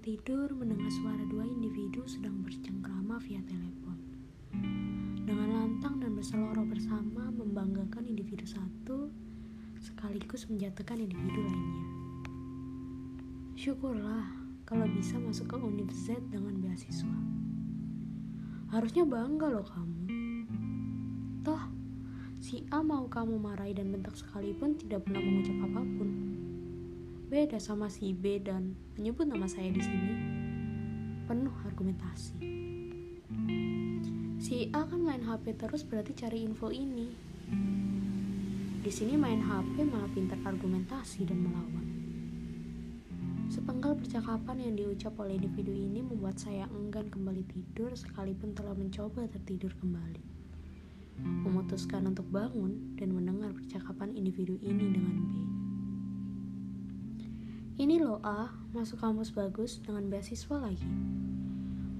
tidur mendengar suara dua individu sedang bercengkrama via telepon. Dengan lantang dan berseloroh bersama membanggakan individu satu sekaligus menjatuhkan individu lainnya. Syukurlah kalau bisa masuk ke Univ Z dengan beasiswa. Harusnya bangga loh kamu. Toh, si A mau kamu marahi dan bentak sekalipun tidak pernah mengucap apa pun. Beda sama si B dan menyebut nama saya di sini. Penuh argumentasi. Si A kan main HP terus berarti cari info ini. Di sini main HP malah pintar argumentasi dan melawan. Sepenggal percakapan yang diucap oleh individu ini membuat saya enggan kembali tidur sekalipun telah mencoba tertidur kembali. Memutuskan untuk bangun dan mendengar percakapan individu ini dengan B. Ini loh A, masuk kampus bagus dengan beasiswa lagi.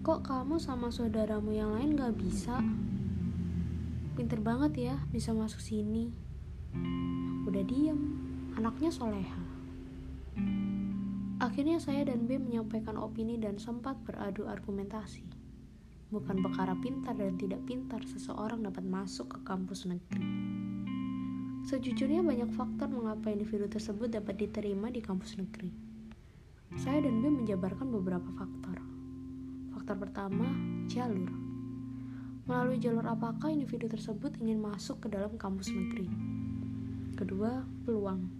Kok kamu sama saudaramu yang lain gak bisa? Pinter banget ya bisa masuk sini. Udah diem, anaknya soleha. Akhirnya saya dan B menyampaikan opini dan sempat beradu argumentasi. Bukan perkara pintar dan tidak pintar seseorang dapat masuk ke kampus negeri. Sejujurnya banyak faktor mengapa individu tersebut dapat diterima di kampus negeri. Saya dan B menjabarkan beberapa faktor. Faktor pertama, jalur. Melalui jalur apakah individu tersebut ingin masuk ke dalam kampus negeri? Kedua, peluang.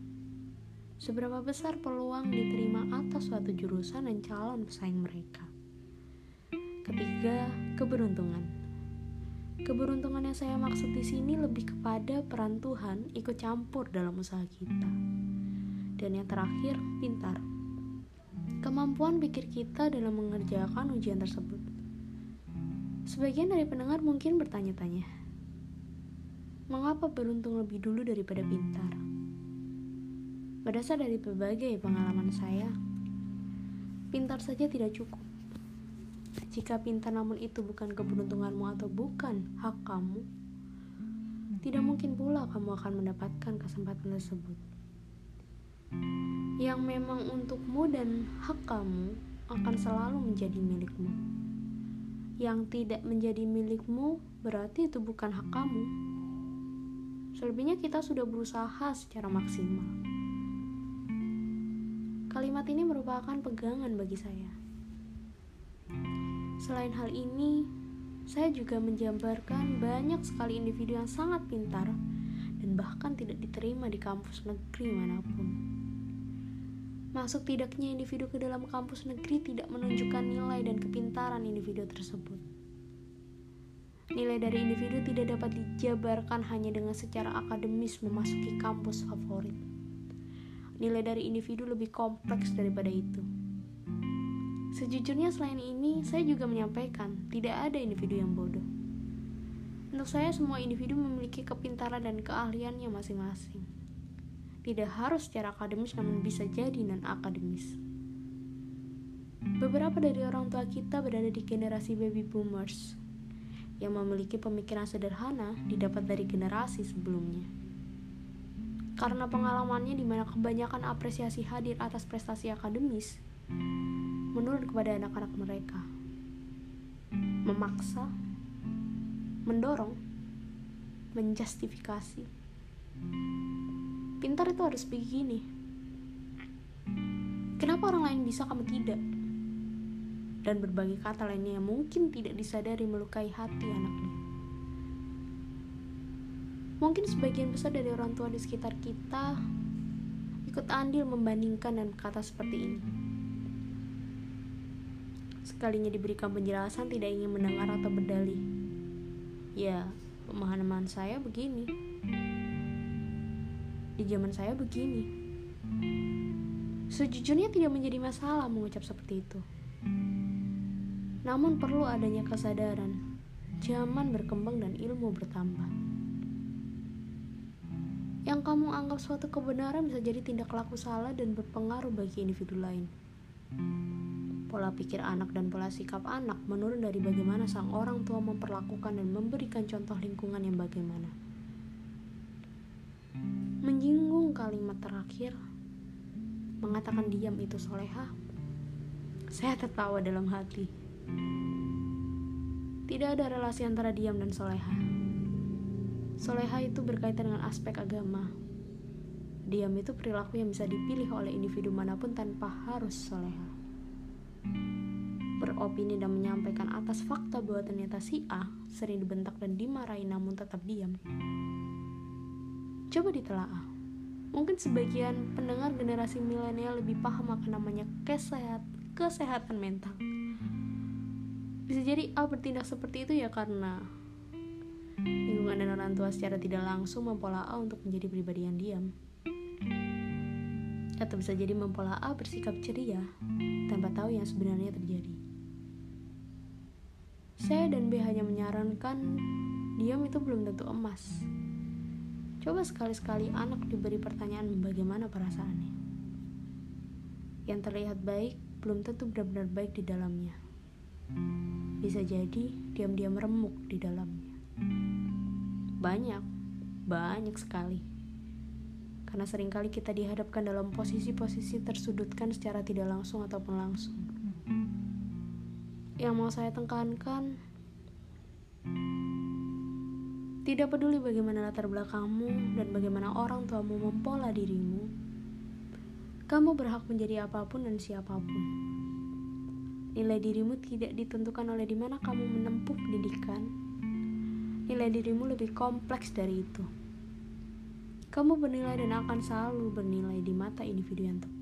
Seberapa besar peluang diterima atas suatu jurusan dan calon pesaing mereka? Ketiga, keberuntungan. Keberuntungan yang saya maksud di sini lebih kepada peran Tuhan ikut campur dalam usaha kita. Dan yang terakhir, pintar. Kemampuan pikir kita dalam mengerjakan ujian tersebut. Sebagian dari pendengar mungkin bertanya-tanya, mengapa beruntung lebih dulu daripada pintar? Berdasar dari berbagai pengalaman saya, pintar saja tidak cukup jika pintar namun itu bukan keberuntunganmu atau bukan hak kamu, tidak mungkin pula kamu akan mendapatkan kesempatan tersebut. Yang memang untukmu dan hak kamu akan selalu menjadi milikmu. Yang tidak menjadi milikmu berarti itu bukan hak kamu. Selebihnya kita sudah berusaha secara maksimal. Kalimat ini merupakan pegangan bagi saya. Selain hal ini, saya juga menjabarkan banyak sekali individu yang sangat pintar dan bahkan tidak diterima di kampus negeri mana pun. Masuk tidaknya individu ke dalam kampus negeri tidak menunjukkan nilai dan kepintaran individu tersebut. Nilai dari individu tidak dapat dijabarkan hanya dengan secara akademis memasuki kampus favorit. Nilai dari individu lebih kompleks daripada itu. Sejujurnya selain ini, saya juga menyampaikan tidak ada individu yang bodoh. Untuk saya semua individu memiliki kepintaran dan keahliannya masing-masing. Tidak harus secara akademis namun bisa jadi non akademis. Beberapa dari orang tua kita berada di generasi baby boomers yang memiliki pemikiran sederhana didapat dari generasi sebelumnya. Karena pengalamannya di mana kebanyakan apresiasi hadir atas prestasi akademis, menurun kepada anak-anak mereka, memaksa, mendorong, menjustifikasi. Pintar itu harus begini. Kenapa orang lain bisa, kamu tidak? Dan berbagai kata lainnya yang mungkin tidak disadari melukai hati anaknya. Mungkin sebagian besar dari orang tua di sekitar kita ikut andil membandingkan dan kata seperti ini. Sekalinya diberikan penjelasan tidak ingin mendengar atau berdalih. Ya, pemahaman saya begini. Di zaman saya begini. Sejujurnya tidak menjadi masalah mengucap seperti itu. Namun perlu adanya kesadaran. Zaman berkembang dan ilmu bertambah. Yang kamu anggap suatu kebenaran bisa jadi tindak laku salah dan berpengaruh bagi individu lain. Pola pikir anak dan pola sikap anak menurun dari bagaimana sang orang tua memperlakukan dan memberikan contoh lingkungan yang bagaimana. Menyinggung kalimat terakhir, mengatakan diam itu soleha, Saya tertawa dalam hati. Tidak ada relasi antara diam dan soleha. Soleha itu berkaitan dengan aspek agama. Diam itu perilaku yang bisa dipilih oleh individu mana pun tanpa harus soleha. Beropini dan menyampaikan atas fakta bahwa ternyata si A sering dibentak dan dimarahi namun tetap diam. Coba ditelaah. Mungkin sebagian pendengar generasi milenial lebih paham akan namanya kesehat, kesehatan mental bisa jadi A bertindak seperti itu ya karena lingkungan dan orang tua secara tidak langsung mempola A untuk menjadi pribadi yang diam. Atau bisa jadi mempola A bersikap ceria tanpa tahu yang sebenarnya terjadi. Saya dan B hanya menyarankan diam itu belum tentu emas. Coba sekali-sekali anak diberi pertanyaan bagaimana perasaannya. Yang terlihat baik belum tentu benar-benar baik di dalamnya. Bisa jadi diam-diam remuk di dalamnya. Banyak, banyak sekali. Karena sering kali kita dihadapkan dalam posisi-posisi tersudutkan secara tidak langsung ataupun langsung. Yang mau saya tekankan, tidak peduli bagaimana latar belakangmu dan bagaimana orang tuamu mempola dirimu, kamu berhak menjadi apa pun dan siapa pun. Nilai dirimu tidak ditentukan oleh di mana kamu menempuh pendidikan. Nilai dirimu lebih kompleks dari itu. Kamu bernilai dan akan selalu bernilai di mata individu yang tepat.